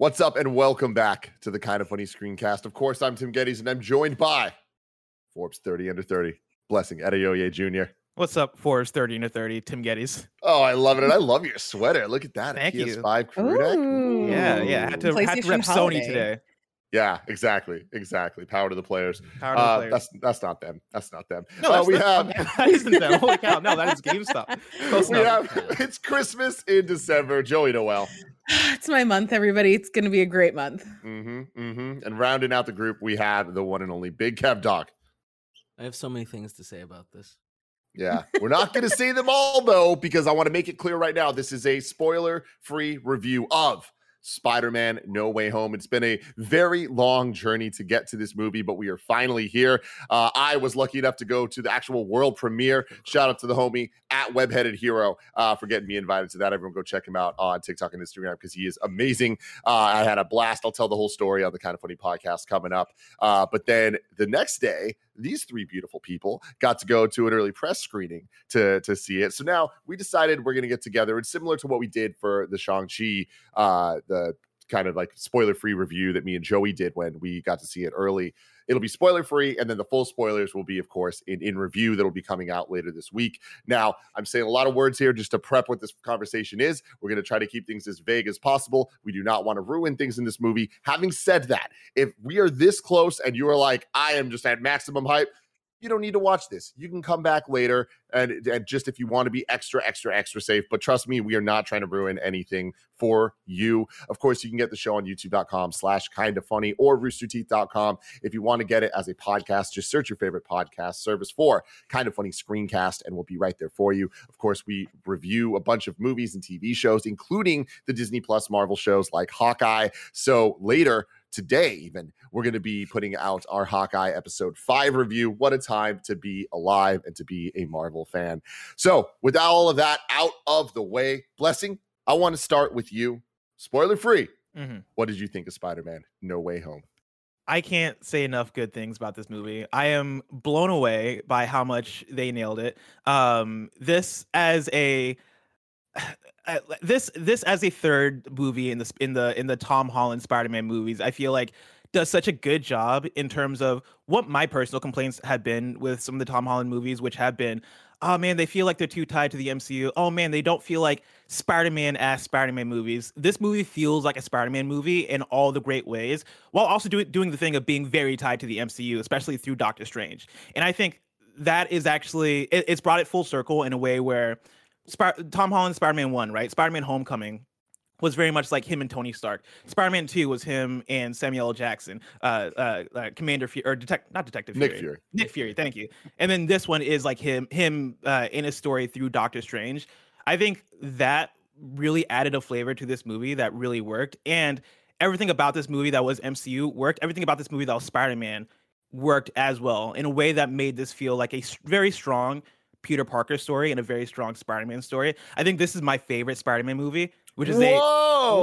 What's up, and welcome back to the Kind of Funny Screencast. Of course, I'm Tim Gettys, and I'm joined by Forbes 30 under 30, Blessing Adeoye Jr. What's up, Forbes 30 under 30, Tim Gettys? Oh, I love it. And I love your sweater. Look at that. Thank a you. PS5 crew neck. Ooh. Yeah, yeah. Had to, had to rep PlayStation Sony today. Yeah, exactly. Exactly. Power to the players. Power to the Uh, players. that's that's not them. That's not them. no, Uh, we the- have that isn't them. Holy cow! No, that is GameStop. Close we enough. have it's Christmas in December. Joey Noelle. It's my month, everybody. It's going to be a great month. Mm-hmm. Mm-hmm. And rounding out the group, we have the one and only Big Kev Doc. I have so many things to say about this. Yeah, we're not going to say them all though, because I want to make it clear right now. This is a spoiler-free review of Spider-Man: No Way Home. It's been a very long journey to get to this movie, but we are finally here. Uh, I was lucky enough to go to the actual world premiere. Shout out to the homie at Webheaded Hero uh, for getting me invited to that. Everyone go check him out on TikTok and Instagram because he is amazing. Uh, I had a blast. I'll tell the whole story on the Kind of Funny podcast coming up. Uh, but then the next day, these three beautiful people got to go to an early press screening to to see it. So now we decided we're going to get together. It's similar to what we did for the Shang Chi, uh, the kind of like spoiler free review that me and Joey did when we got to see it early. It'll be spoiler free, and then the full spoilers will be, of course, in in review that'll be coming out later this week. Now, I'm saying a lot of words here just to prep what this conversation is. We're going to try to keep things as vague as possible. We do not want to ruin things in this movie. Having said that, if we are this close and you are like, I am just at maximum hype, you don't need to watch this. You can come back later and, and just if you want to be extra, extra, extra safe. But trust me, we are not trying to ruin anything for you. Of course, you can get the show on youtube.com slash kind of funny or roosterteeth.com. If you want to get it as a podcast, just search your favorite podcast service for kind of funny screencast and we'll be right there for you. Of course, we review a bunch of movies and TV shows, including the Disney Plus Marvel shows like Hawkeye. So later, today even we're going to be putting out our hawkeye episode 5 review what a time to be alive and to be a marvel fan so with all of that out of the way blessing i want to start with you spoiler free Mhm. what did you think of spider-man no way home I can't say enough good things about this movie. I am blown away by how much they nailed it. Um, this as a this this as a third movie in the in the in the Tom Holland Spider-Man movies, I feel like does such a good job in terms of what my personal complaints have been with some of the Tom Holland movies, which have been, oh man, they feel like they're too tied to the MCU. Oh man, they don't feel like Spider-Man as Spider-Man movies. This movie feels like a Spider-Man movie in all the great ways, while also doing doing the thing of being very tied to the MCU, especially through Doctor Strange. And I think that is actually it, it's brought it full circle in a way where Spar- Tom Holland Spider-Man 1, right? Spider-Man Homecoming was very much like him and Tony Stark. Spider-Man 2 was him and Samuel L. Jackson, uh, uh, uh Commander Fury, or detect not Detective Nick Fury. Fury. Nick Fury, thank you. And then this one is like him him uh, in a story through Doctor Strange. I think that really added a flavor to this movie that really worked. And everything about this movie that was MCU worked. Everything about this movie that was Spider-Man worked as well in a way that made this feel like a very strong Peter Parker story and a very strong Spider-Man story. I think this is my favorite Spider-Man movie, which is a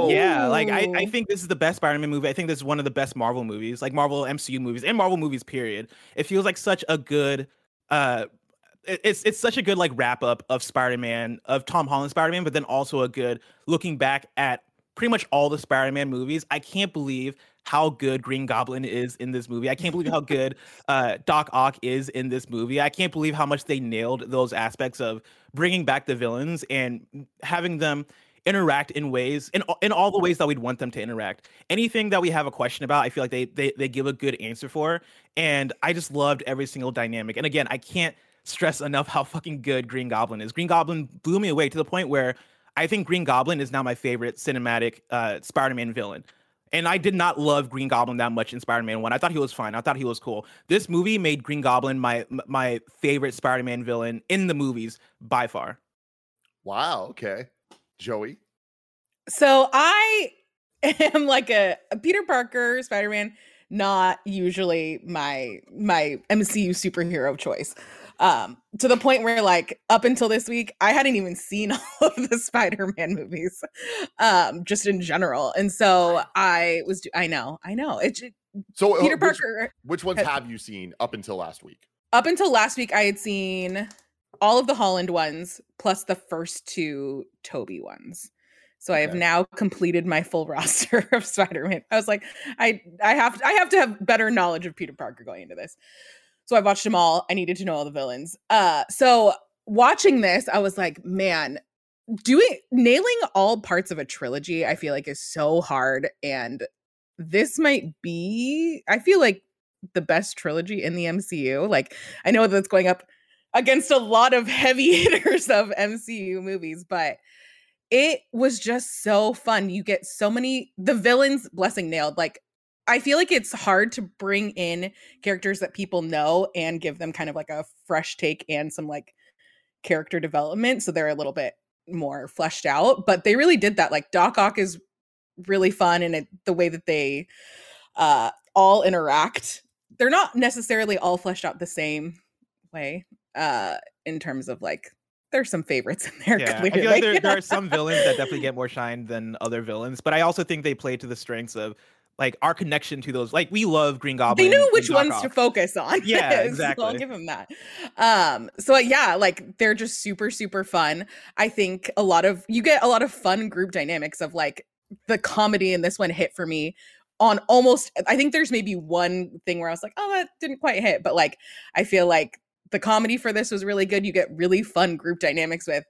yeah, like I, I think this is the best Spider-Man movie. I think this is one of the best Marvel movies, like Marvel MCU movies and Marvel movies. Period. It feels like such a good, uh, it's it's such a good like wrap up of Spider-Man of Tom Holland Spider-Man, but then also a good looking back at pretty much all the Spider-Man movies. I can't believe how good Green Goblin is in this movie. I can't believe how good uh, Doc Ock is in this movie. I can't believe how much they nailed those aspects of bringing back the villains and having them interact in ways in in all the ways that we'd want them to interact. Anything that we have a question about, I feel like they they they give a good answer for. And I just loved every single dynamic. And again, I can't stress enough how fucking good Green Goblin is. Green Goblin blew me away to the point where I think Green Goblin is now my favorite cinematic uh, Spider-Man villain. And I did not love Green Goblin that much in Spider-Man 1. I thought he was fine. I thought he was cool. This movie made Green Goblin my my favorite Spider-Man villain in the movies by far. Wow. Okay. Joey. So I am like a, a Peter Parker Spider-Man, not usually my my MCU superhero choice. Um, to the point where like up until this week, I hadn't even seen all of the Spider-Man movies, um, just in general. And so I was, I know, I know. It's So uh, Peter which- Parker. Which, ones have you seen up until last week? Up until last week, I had seen all of the Holland ones plus the first two Tobey ones. So I have now completed my full roster of Spider-Man. I was like, I I have I have to have better knowledge of Peter Parker going into this. So I watched them all. I needed to know all the villains. Uh so watching this, I was like, man, doing nailing all parts of a trilogy, I feel like is so hard. And this might be, I feel like the best trilogy in the MCU. Like, I know that's going up against a lot of heavy hitters of MCU movies, but it was just so fun. You get so many the villains blessing nailed. Like I feel like it's hard to bring in characters that people know and give them kind of like a fresh take and some like character development so they're a little bit more fleshed out, but they really did that. Like Doc Ock is really fun and it, the way that they uh all interact. They're not necessarily all fleshed out the same way uh in terms of like there's some favorites in there Yeah, I clearly. feel like there, there are some villains that definitely get more shine than other villains, but I also think they play to the strengths of like our connection to those. Like we love Green Goblin. they knew which ones to focus on. Yeah, so I'll give them that. Um, so yeah, like they're just super, super fun. I think a lot of you get a lot of fun group dynamics of like the comedy in this one hit for me on almost I think there's maybe one thing where I was like, oh, that didn't quite hit, but like I feel like the comedy for this was really good. You get really fun group dynamics with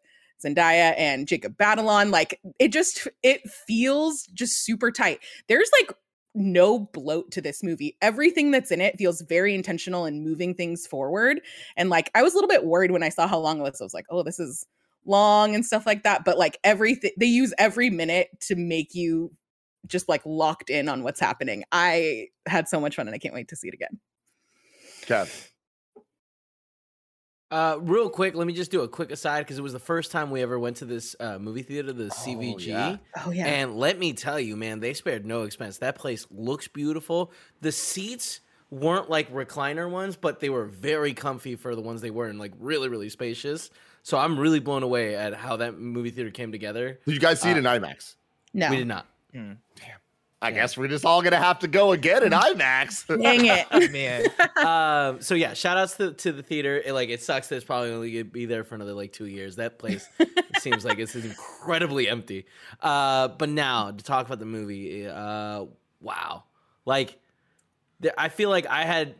Zendaya and Jacob Batalon. Like it just it feels just super tight. There's like no bloat to this movie. Everything that's in it feels very intentional in moving things forward. And like I was a little bit worried when I saw how long it was. I was like, oh, this is long and stuff like that. But like everything they use every minute to make you just like locked in on what's happening. I had so much fun and I can't wait to see it again. Kev. Uh, real quick, let me just do a quick aside because it was the first time we ever went to this uh, movie theater, the CGV. yeah. Oh yeah. And let me tell you, man, they spared no expense. That place looks beautiful. The seats weren't like recliner ones, but they were very comfy for the ones they were and like really, really spacious. So I'm really blown away at how that movie theater came together. Did you guys see it in IMAX? no. We did not. I guess we're just all gonna have to go again in IMAX. Dang it. Man, um, so yeah, shout outs to, to the theater. It, like it sucks that it's probably only gonna be there for another like two years. That place it seems like it's incredibly empty. Uh, but now to talk about the movie, uh, wow, like there, I feel like I had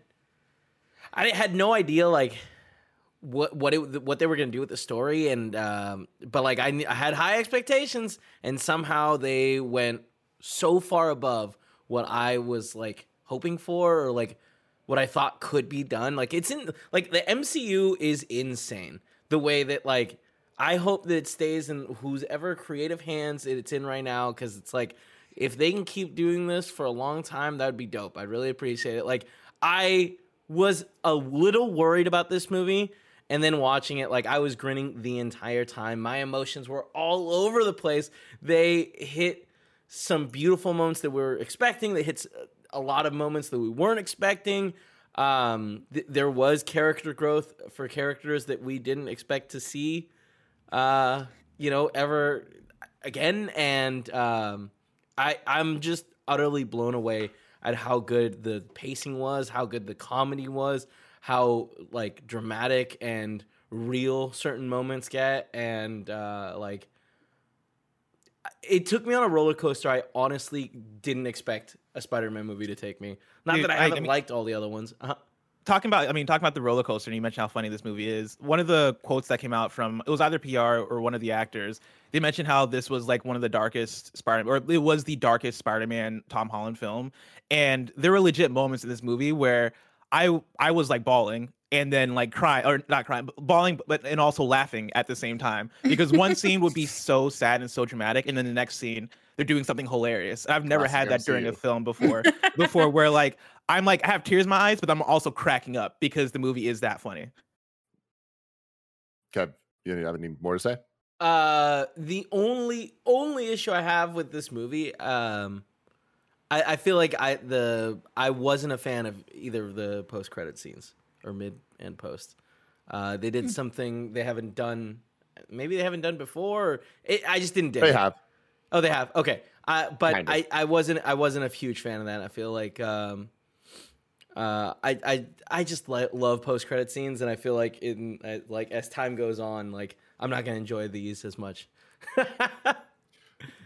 I had no idea like what what it what they were gonna do with the story, and um, but like I, I had high expectations, and somehow they went so far above what I was like hoping for, or like what I thought could be done. Like it's in like the MCU is insane. The way that like I hope that it stays in whose ever creative hands it's in right now, because it's like if they can keep doing this for a long time, that would be dope. I'd really appreciate it. Like I was a little worried about this movie and then watching it like I was grinning the entire time. My emotions were all over the place. They hit some beautiful moments that we were expecting. that hits a lot of moments that we weren't expecting. Um, th- there was character growth for characters that we didn't expect to see, uh, you know, ever again. And um, I, I'm just utterly blown away at how good the pacing was, how good the comedy was, how like dramatic and real certain moments get, and uh, like it took me on a roller coaster. I honestly didn't expect a Spider-Man movie to take me. Not Dude, that I I- I haven't mean- liked all the other ones. Uh-huh. talking about I mean talking about the roller coaster and you mentioned how funny this movie is. One of the quotes that came out from it was either PR or one of the actors. They mentioned how this was like one of the darkest Spider or it was the darkest Spider-Man Tom Holland film. And there were legit moments in this movie where I I was like bawling and then like crying or not crying but bawling but and also laughing at the same time because one scene would be so sad and so dramatic and then the next scene they're doing something hilarious. I've never Classic had that during a film before. before where like I'm like I have tears in my eyes, but I'm also cracking up because the movie is that funny. Kev, you have any more to say? Uh, the only only issue I have with this movie, um, I, I feel like I the I wasn't a fan of either of the post credit scenes or mid and post. Uh, they did something they haven't done. Maybe they haven't done before. Or it, I just didn't. dig They it. have. Oh, they have. Okay. Uh, but Kind of. I, I wasn't I wasn't a huge fan of that. I feel like um, uh, I I I just li- love post credit scenes, and I feel like in uh, like as time goes on, like I'm not gonna enjoy these as much.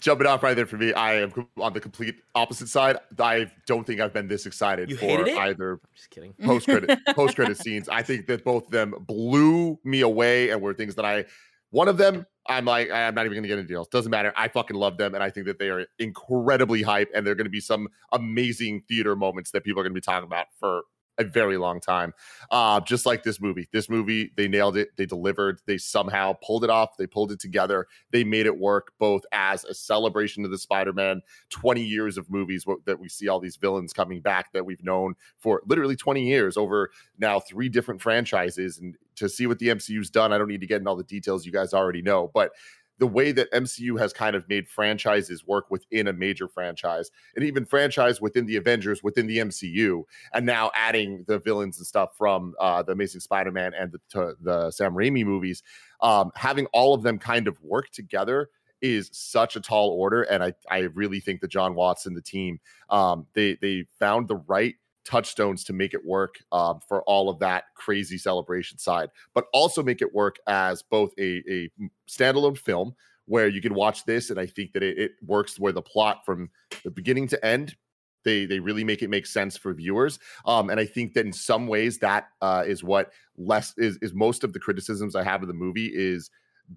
Jumping off right there for me, I am on the complete opposite side. I don't think I've been this excited You for either just kidding. post credit post credit scenes. I think that both of them blew me away and were things that I one of them I'm like I'm not even going to get into deals. Doesn't matter. I fucking love them and I think that they are incredibly hype and they're going to be some amazing theater moments that people are going to be talking about for a very long time. Uh just like this movie. This movie they nailed it. They delivered. They somehow pulled it off. They pulled it together. They made it work both as a celebration of the Spider-Man 20 years of movies wh- that we see all these villains coming back that we've known for literally 20 years over now three different franchises and to see what the MCU's done I don't need to get in all the details you guys already know but the way that MCU has kind of made franchises work within a major franchise and even franchise within the Avengers within the MCU and now adding the villains and stuff from uh, the Amazing Spider-Man and the the Sam Raimi movies um, having all of them kind of work together is such a tall order and I I really think that Jon Watts and the team um, they they found the right touchstones to make it work um, for all of that crazy celebration side, but also make it work as both a, a standalone film where you can watch this. And I think that it, it works where the plot from the beginning to end. They, they really make it make sense for viewers, um, and I think that in some ways that uh, is what less is is most of the criticisms I have of the movie is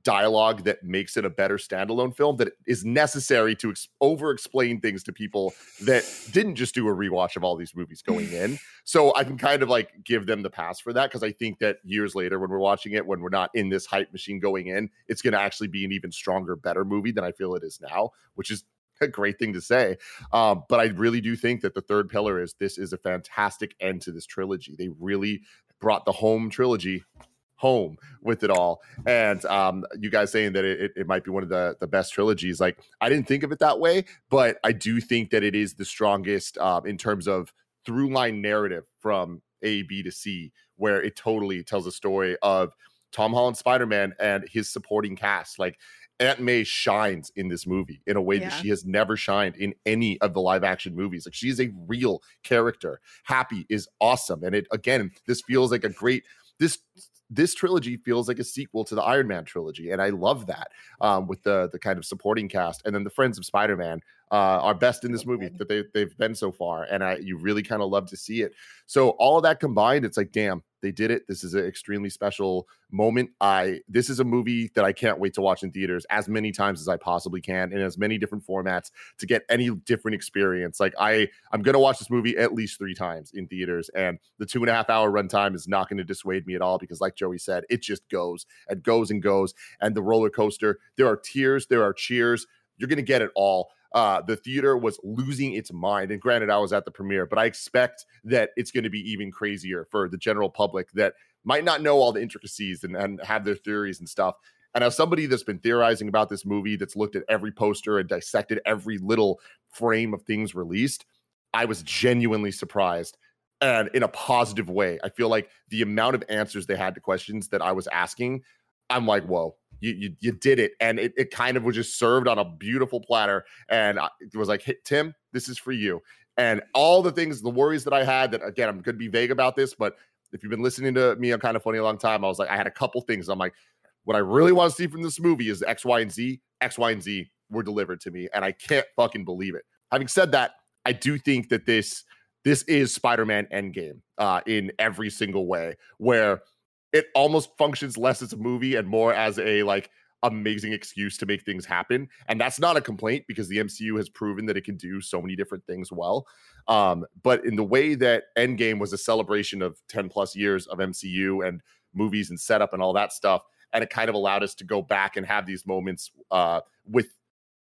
dialogue that makes it a better standalone film that is necessary to ex- over explain things to people that didn't just do a rewatch of all these movies going in. So I can kind of like give them the pass for that because I think that years later, when we're watching it, when we're not in this hype machine going in, it's going to actually be an even stronger, better movie than I feel it is now, which is a great thing to say. Um, but I really do think that the third pillar is this is a fantastic end to this trilogy. They really brought the home trilogy home with it all and um you guys saying that it, it might be one of the the best trilogies like i didn't think of it that way but i do think that it is the strongest um in terms of through line narrative from a b to c where it totally tells a story of tom holland spider-man and his supporting cast like Aunt May shines in this movie in a way that she has never shined in any of the live action movies. Like she's a real character. Happy is awesome. And it again, this feels like a great this this trilogy feels like a sequel to the Iron Man trilogy, and I love that um, with the the kind of supporting cast, and then the friends of Spider Man uh, are best in this movie that they they've been so far, and I you really kind of love to see it. So all of that combined, it's like, damn, they did it. This is an extremely special moment. I this is a movie that I can't wait to watch in theaters as many times as I possibly can in as many different formats to get any different experience. Like I I'm gonna watch this movie at least three times in theaters, and the two and a half hour runtime is not going to dissuade me at all because, like Joey said, it just goes and goes and goes. And the roller coaster, there are tears, there are cheers. You're gonna get it all. Uh, the theater was losing its mind. And granted, I was at the premiere, but I expect that it's going to be even crazier for the general public that might not know all the intricacies and, and have their theories and stuff. And as somebody that's been theorizing about this movie, that's looked at every poster and dissected every little frame of things released, I was genuinely surprised and in a positive way. I feel like the amount of answers they had to questions that I was asking, I'm like, whoa, you you, you did it. And it, it kind of was just served on a beautiful platter. And it was like, hey, Tim, this is for you. And all the things, the worries that I had that, again, I'm going to be vague about this, but if you've been listening to me on Kind of Funny a long time, I was like, I had a couple things. I'm like, what I really want to see from this movie is X, Y, and Z. X, Y, and Z were delivered to me, and I can't fucking believe it. Having said that, I do think that this this is Spider-Man Endgame uh, in every single way, where it almost functions less as a movie and more as a like amazing excuse to make things happen. And that's not a complaint because the MCU has proven that it can do so many different things well. Um, but in the way that Endgame was a celebration of 10 plus years of MCU and movies and setup and all that stuff, and it kind of allowed us to go back and have these moments uh, with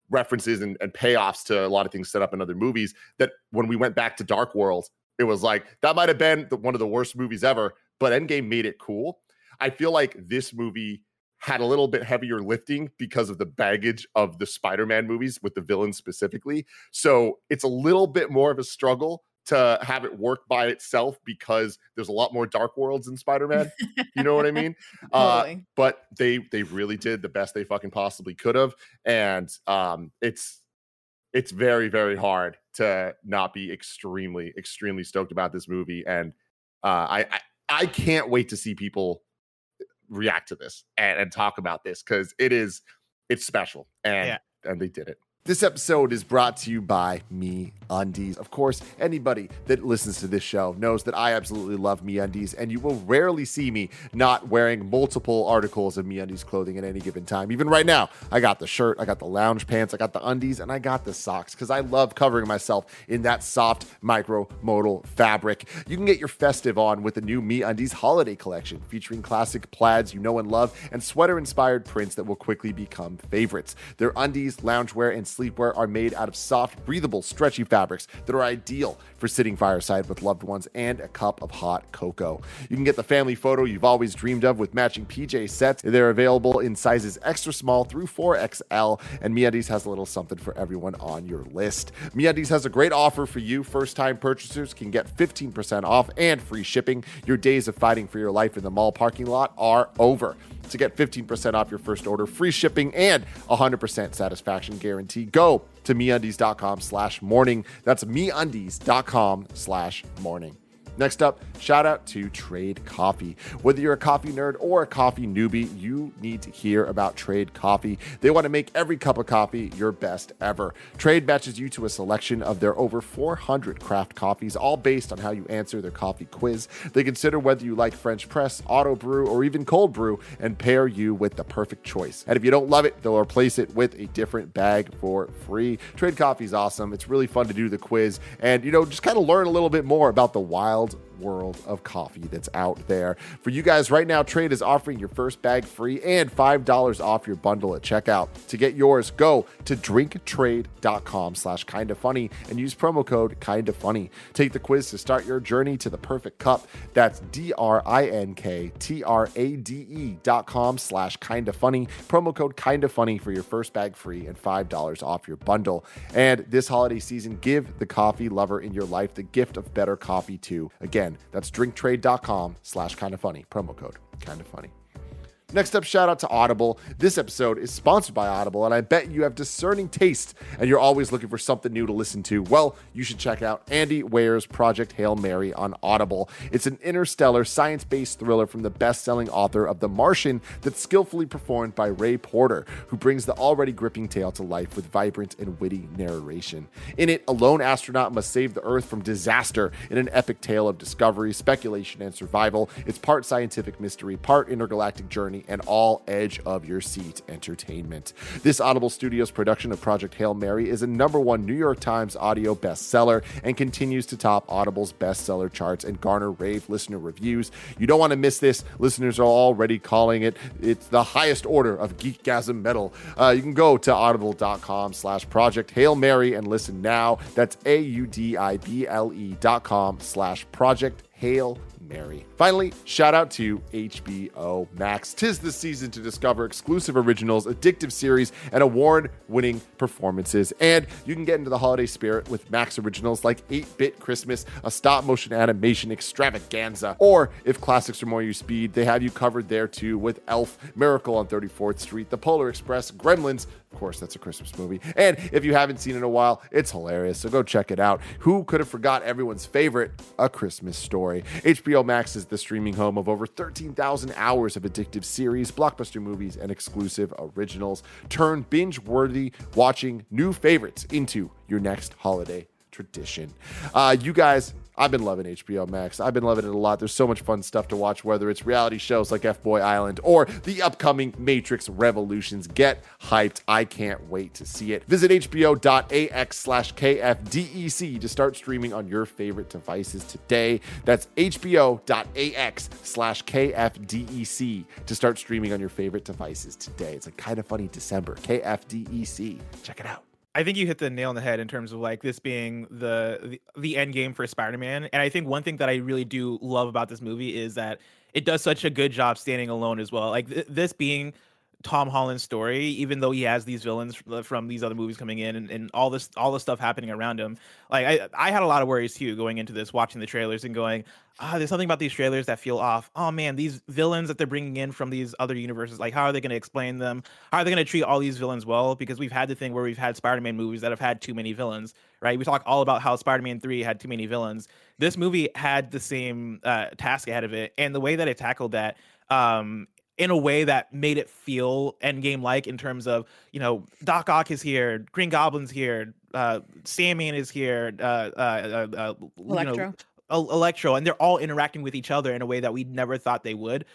references and, and payoffs to a lot of things set up in other movies that when we went back to Dark World, it was like that might have been the, one of the worst movies ever, but Endgame made it cool. I feel like this movie had a little bit heavier lifting because of the baggage of the Spider-Man movies with the villains specifically. So it's a little bit more of a struggle to have it work by itself because there's a lot more dark worlds in Spider-Man. you know what I mean? Uh, but they they really did the best they fucking possibly could have, and um, it's it's very very hard to not be extremely extremely stoked about this movie, and uh, I, I I can't wait to see people react to this and, and talk about this because it is it's special and Yeah. and they did it. This episode is brought to you by Me Undies. Of course, anybody that listens to this show knows that I absolutely love Me Undies, and you will rarely see me not wearing multiple articles of Me Undies clothing at any given time. Even right now, I got the shirt, I got the lounge pants, I got the undies, and I got the socks because I love covering myself in that soft micro modal fabric. You can get your festive on with the new Me Undies holiday collection featuring classic plaids you know and love and sweater inspired prints that will quickly become favorites. Their undies, loungewear, and sleepwear are made out of soft, breathable, stretchy fabrics that are ideal for sitting fireside with loved ones and a cup of hot cocoa. You can get the family photo you've always dreamed of with matching PJ sets. They're available in sizes extra small through 4XL, and MeUndies has a little something for everyone on your list. MeUndies has a great offer for you. First-time purchasers can get 15% off and free shipping. Your days of fighting for your life in the mall parking lot are over to get 15% off your first order, free shipping, and 100% satisfaction guarantee. Go to meundies.com slash morning. That's meundies.com slash morning. Next up, shout out to Trade Coffee. Whether you're a coffee nerd or a coffee newbie, you need to hear about Trade Coffee. They want to make every cup of coffee your best ever. Trade matches you to a selection of their over 400 craft coffees, all based on how you answer their coffee quiz. They consider whether you like French press, auto brew, or even cold brew and pair you with the perfect choice. And if you don't love it, they'll replace it with a different bag for free. Trade Coffee is awesome. It's really fun to do the quiz and, you know, just kind of learn a little bit more about the wild world of coffee that's out there. For you guys right now, Trade is offering your first bag free and $5 off your bundle at checkout. To get yours, go to drinktrade.com slash kinda funny and use promo code kinda funny. Take the quiz to start your journey to the perfect cup. That's D-R-I-N-K-T-R-A-D-E dot com slash kinda funny. Promo code kinda funny for your first bag free and $5 off your bundle. And this holiday season, give the coffee lover in your life the gift of better coffee too. Again, that's drinktrade.com slash kinda funny. Promo code kinda funny. Next up, shout out to Audible. This episode is sponsored by Audible, and I bet you have discerning taste and you're always looking for something new to listen to. Well, you should check out Andy Weir's Project Hail Mary on Audible. It's an interstellar, science based thriller from the best selling author of The Martian that's skillfully performed by Ray Porter, who brings the already gripping tale to life with vibrant and witty narration. In it, a lone astronaut must save the Earth from disaster in an epic tale of discovery, speculation, and survival. It's part scientific mystery, part intergalactic journey, and all edge of your seat entertainment. This Audible Studios production of Project Hail Mary is a number one New York Times audio bestseller and continues to top Audible's bestseller charts and garner rave listener reviews. You don't want to miss this. Listeners are already calling it it's the highest order of geekgasm metal. Uh, you can go to audible.com slash project Hail Mary and listen now. That's A-U-D-I-B-L-E dot com slash project Hail Mary. Finally, shout out to HBO Max. Tis the season to discover exclusive originals, addictive series, and award winning performances. And you can get into the holiday spirit with Max originals like 8 Bit Christmas, a stop motion animation extravaganza. Or if classics are more your speed, they have you covered there too with Elf, Miracle on 34th Street, The Polar Express, Gremlins. Of course, that's a Christmas movie. And if you haven't seen it in a while, it's hilarious. So go check it out. Who could have forgot everyone's favorite, A Christmas Story? HBO Max is the streaming home of over 13,000 hours of addictive series, blockbuster movies, and exclusive originals. Turn binge worthy watching new favorites into your next holiday tradition. Uh, you guys, I've been loving HBO Max. I've been loving it a lot. There's so much fun stuff to watch, whether it's reality shows like F Boy Island or the upcoming Matrix Revolutions. Get hyped. I can't wait to see it. Visit HBO.ax slash KFDEC to start streaming on your favorite devices today. That's HBO.ax slash KFDEC to start streaming on your favorite devices today. It's a kind of funny December. KFDEC. Check it out. I think you hit the nail on the head in terms of like this being the, the the end game for Spider-Man. And I think one thing that I really do love about this movie is that it does such a good job standing alone as well. Like th- this being Tom Holland's story, even though he has these villains from these other movies coming in and, and all this all the stuff happening around him. Like I I had a lot of worries too going into this, watching the trailers and going, ah, there's something about these trailers that feel off. Oh man, these villains that they're bringing in from these other universes, like how are they going to explain them? How are they going to treat all these villains well? Because we've had the thing where we've had Spider-Man movies that have had too many villains, right? We talk all about how Spider-Man 3 had too many villains. This movie had the same uh, task ahead of it, and the way that it tackled that um, in a way that made it feel endgame like in terms of you know Doc Ock is here, Green Goblin's here, uh, Sandman is here, uh, uh, uh, uh Electro. You know, Electro, and they're all interacting with each other in a way that we never thought they would.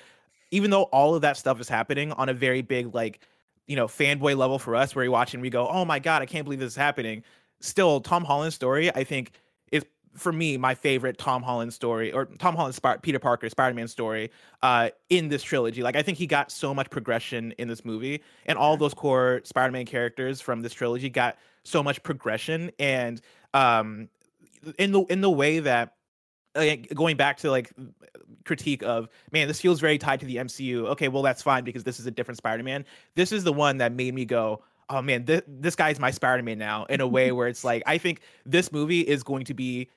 Even though all of that stuff is happening on a very big like you know fanboy level for us, where we watch and we go, oh my god, I can't believe this is happening. Still, Tom Holland's story, I think, for me my favorite Tom Holland story or Tom Holland Sp- Peter Parker Spider-Man story uh, in this trilogy. Like I think he got so much progression in this movie and all those core Spider-Man characters from this trilogy got so much progression and um in the in the way that going back to like critique of man this feels very tied to the MCU. Okay, well that's fine because this is a different Spider-Man. This is the one that made me go oh man, th- this guy's my Spider-Man now in a way where it's like I think this movie is going to be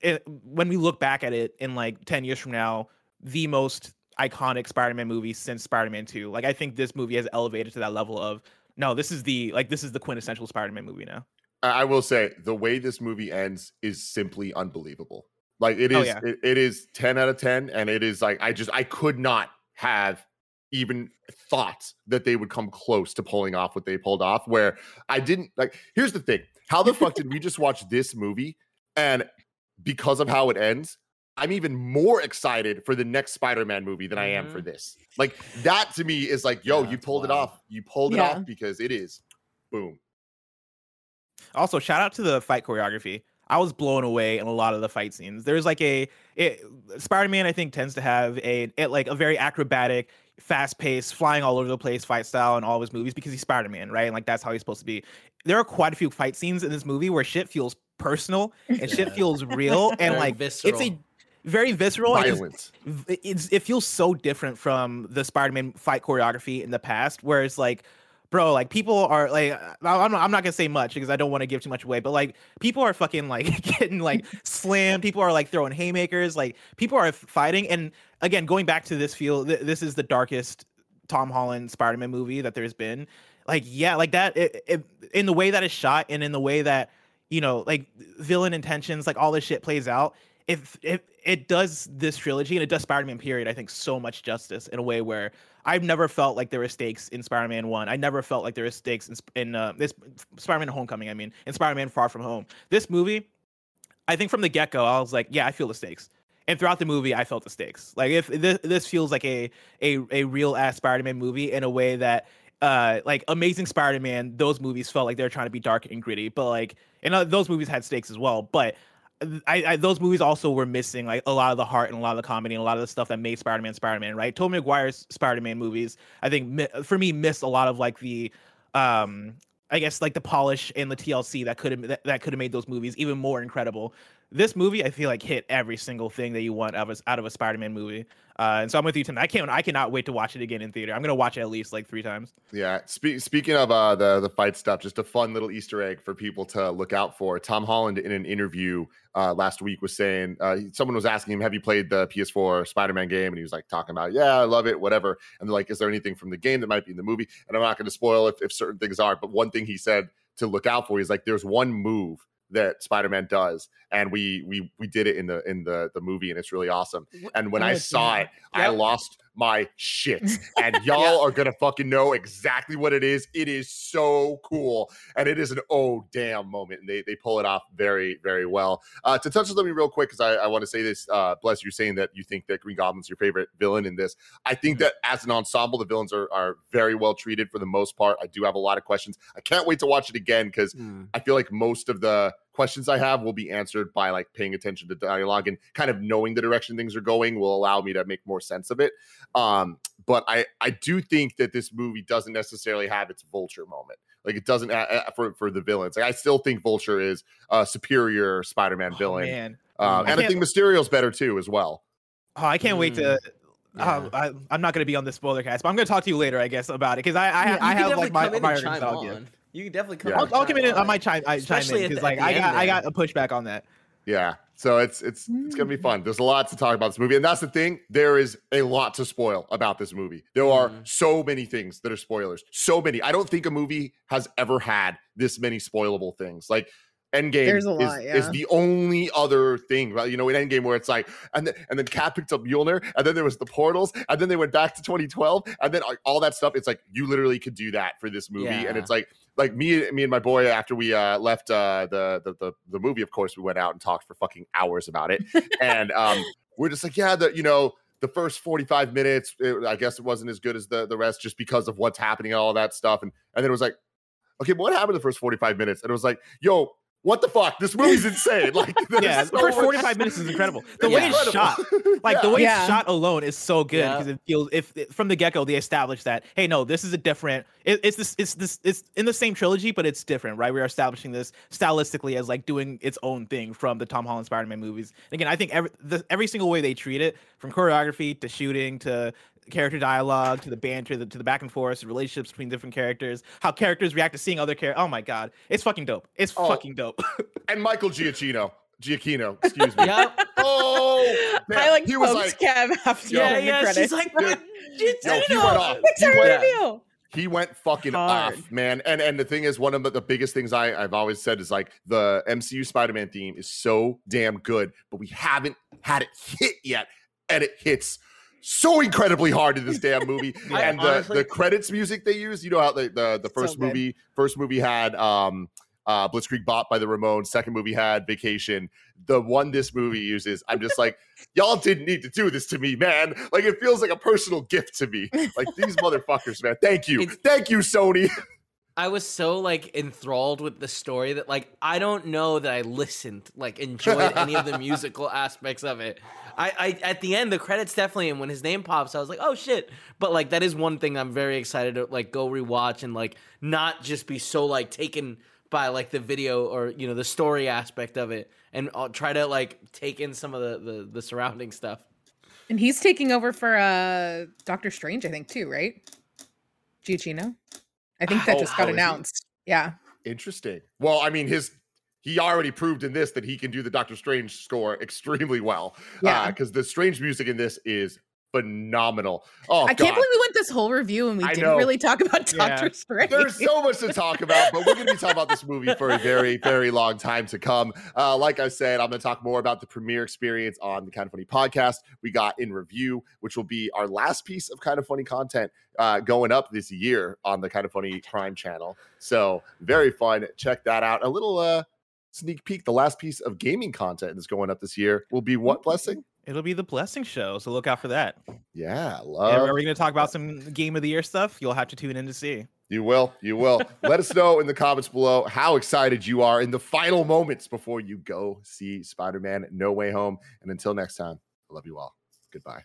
it, when we look back at it in like 10 years from now, the most iconic Spider-Man movie since Spider-Man 2. Like I think this movie has elevated to that level of no, this is the like this is the quintessential Spider-Man movie now. I will say the way this movie ends is simply unbelievable. Like it oh, is oh, yeah. it, it is 10 out of 10 and it is like I just I could not have even thought that they would come close to pulling off what they pulled off where I didn't like here's the thing. How the fuck did we just watch this movie and because of how it ends, I'm even more excited for the next Spider-Man movie than mm-hmm. I am for mm-hmm. this. Like that to me is like, yo, yeah, you pulled wild. it off. You pulled it off because it is boom. Also, shout out to the fight choreography. I was blown away in a lot of the fight scenes. There's like a it, Spider-Man. I think tends to have a it, like a very acrobatic, fast-paced, flying all over the place fight style in all of his movies because he's Spider-Man, right? And like that's how he's supposed to be. There are quite a few fight scenes in this movie where shit feels personal and yeah. shit feels real and very like visceral. it's a very visceral. Violent. It's, it's, it feels so different from the Spider-Man fight choreography in the past, where it's like, bro, like people are like, I'm not, I'm not gonna say much because I don't want to give too much away, but like people are fucking like getting like slammed. People are like throwing haymakers. Like people are fighting. And again, going back to this feel, th- this is the darkest Tom Holland Spider-Man movie that there's been. Like yeah, like that. It, it, in the way that it's shot and in the way that you know, like villain intentions, like all this shit plays out. If if it does this trilogy and it does Spider-Man period, I think so much justice in a way where I've never felt like there were stakes in Spider-Man One. I never felt like there were stakes in, in uh, this Spider-Man Homecoming. I mean, in Spider-Man Far From Home. This movie, I think from the get-go, I was like, yeah, I feel the stakes. And throughout the movie, I felt the stakes. Like if this, this feels like a a a real ass Spider-Man movie in a way that uh like Amazing Spider-Man, those movies felt like they were trying to be dark and gritty, but like and uh, those movies had stakes as well. But I, I, those movies also were missing like a lot of the heart and a lot of the comedy and a lot of the stuff that made Spider-Man Spider-Man, right? Tobey Maguire's Spider-Man movies, I think mi- for me missed a lot of like the um I guess like the polish and the TLC that could have that, that could have made those movies even more incredible this movie I feel like hit every single thing that you want out of a, out of a Spider-Man movie. Uh, and so I'm with you tonight. I can't I cannot wait to watch it again in theater. I'm gonna watch it at least like three times. Yeah. Spe- speaking of uh, the the fight stuff, just a fun little Easter egg for people to look out for. Tom Holland in an interview uh, last week was saying uh, someone was asking him, "Have you played the PS4 Spider-Man game?" And he was like talking about, "Yeah, I love it, whatever." And they're like, "Is there anything from the game that might be in the movie?" And I'm not going to spoil if, if certain things are, but one thing he said to look out for is like, "There's one move." That Spider-Man does, and we we we did it in the in the the movie, and it's really awesome. And when I saw it, yep. I lost my shit. And y'all are gonna fucking know exactly what it is. It is so cool. And it is an oh damn moment. And they they pull it off very, very well. Uh to touch on something real quick, because I, I want to say this, uh bless you saying that you think that Green Goblin's your favorite villain in this. I think that as an ensemble, the villains are are very well treated for the most part. I do have a lot of questions. I can't wait to watch it again because Mm. I feel like most of the questions I have will be answered by like paying attention to dialogue and kind of knowing the direction things are going will allow me to make more sense of it. Um, but I I do think that this movie doesn't necessarily have its vulture moment. Like it doesn't uh, uh, for for the villains. Like I still think Vulture is a superior Spider-Man Oh, villain, man. I and I can't- think Mysterio's better too as well. Oh, I can't wait to. Yeah. Uh, I, I'm not going to be on the spoiler cast, but I'm going to talk to you later, I guess, about it because I I, Yeah, I have like my come in my and chime nostalgia. on. You can definitely come. Yeah. in I'll, and I'll come in. I on. might chime. I chime in because like I end got I got a pushback on that. Yeah. So it's it's it's gonna be fun. There's a lot to talk about this movie, and that's the thing. There is a lot to spoil about this movie. There are Mhm. so many things that are spoilers. So many. I don't think a movie has ever had this many spoilable things. Like Endgame There's a is, lot, is the only other thing, right? You know, in Endgame where it's like, and then and then Cap picked up Mjolnir, and then there was the portals, and then they went back to 2012, and then all that stuff. It's like you literally could do that for this movie, and it's like like me me and my boy after we uh left uh the, the the the movie of course we went out and talked for fucking hours about it. And um we're just like yeah the you know the first 45 minutes it, i guess it wasn't as good as the the rest just because of what's happening and all that stuff. And and then it was like okay but what happened the first 45 minutes? And it was like yo what the fuck this movie's insane like there's Yeah, the so first much- 45 minutes is incredible. The way it's shot, Incredible. like the way Yeah. it's shot alone is so good Yeah. because it feels if from the get go they established that hey no this is a different it, it's this it's this it's in the same trilogy but it's different right we're establishing this stylistically as like doing its own thing from the Tom Holland Spider Man movies and again I think every the, every single way they treat it from choreography to shooting to character dialogue to the banter the, to the back and forth the relationships between different characters how characters react to seeing other characters oh my god it's fucking dope it's Oh. fucking dope and michael giacchino giacchino excuse me Yep. oh I like he was like Kev after Yo. Yeah, the yeah. She's like, what? yo, he went off Fix He went- review. he went fucking Hard. off, man. And and the thing is, one of the, the biggest things I, I've always said is like the MCU Spider-Man theme is so damn good, but we haven't had it hit yet, and it hits so incredibly hard in this damn movie. I and the, honestly- the credits music they use, you know how the the, the first good. movie first movie had um uh Blitzkrieg Bop by the Ramones, second movie had Vacation. The one this movie uses, I'm just like, y'all didn't need to do this to me, man. Like it feels like a personal gift to me. Like these motherfuckers, man. Thank you. It's- Thank you, Sony. I was so like enthralled with the story that like I don't know that I listened, like enjoyed any of the musical aspects of it. I, I at the end the credits definitely and when his name pops, I was like, oh shit. But like that is one thing I'm very excited to like go rewatch and like not just be so like taken by like the video or you know the story aspect of it and I'll try to like take in some of the the, the surrounding stuff. And he's taking over for uh Doctor Strange, I think, too, right? Giacchino. I think that Oh, just got announced. Yeah. Interesting. Well, I mean, his he already proved in this that he can do the Doctor Strange score extremely well. Yeah. Uh, because the strange music in this is phenomenal. Oh, I God. can't believe we went this whole review and we I didn't know. really talk about Yeah. Doctor Strange. There's so much to talk about, but we're going to be talking about this movie for a very, very long time to come. Uh, like I said, I'm going to talk more about the premiere experience on the Kind of Funny podcast. We got in review, which will be our last piece of Kind of Funny content uh, going up this year on the Kind of Funny Prime channel. So very fun. Check that out. A little uh, sneak peek. The last piece of gaming content that's going up this year will be what blessing? It'll be the blessing show, so look out for that. Yeah, And love. are we going to talk about some game of the year stuff? You'll have to tune in to see. You will. You will. Let us know in the comments below how excited you are in the final moments before you go see Spider Man No Way Home. And until next time, I love you all. Goodbye.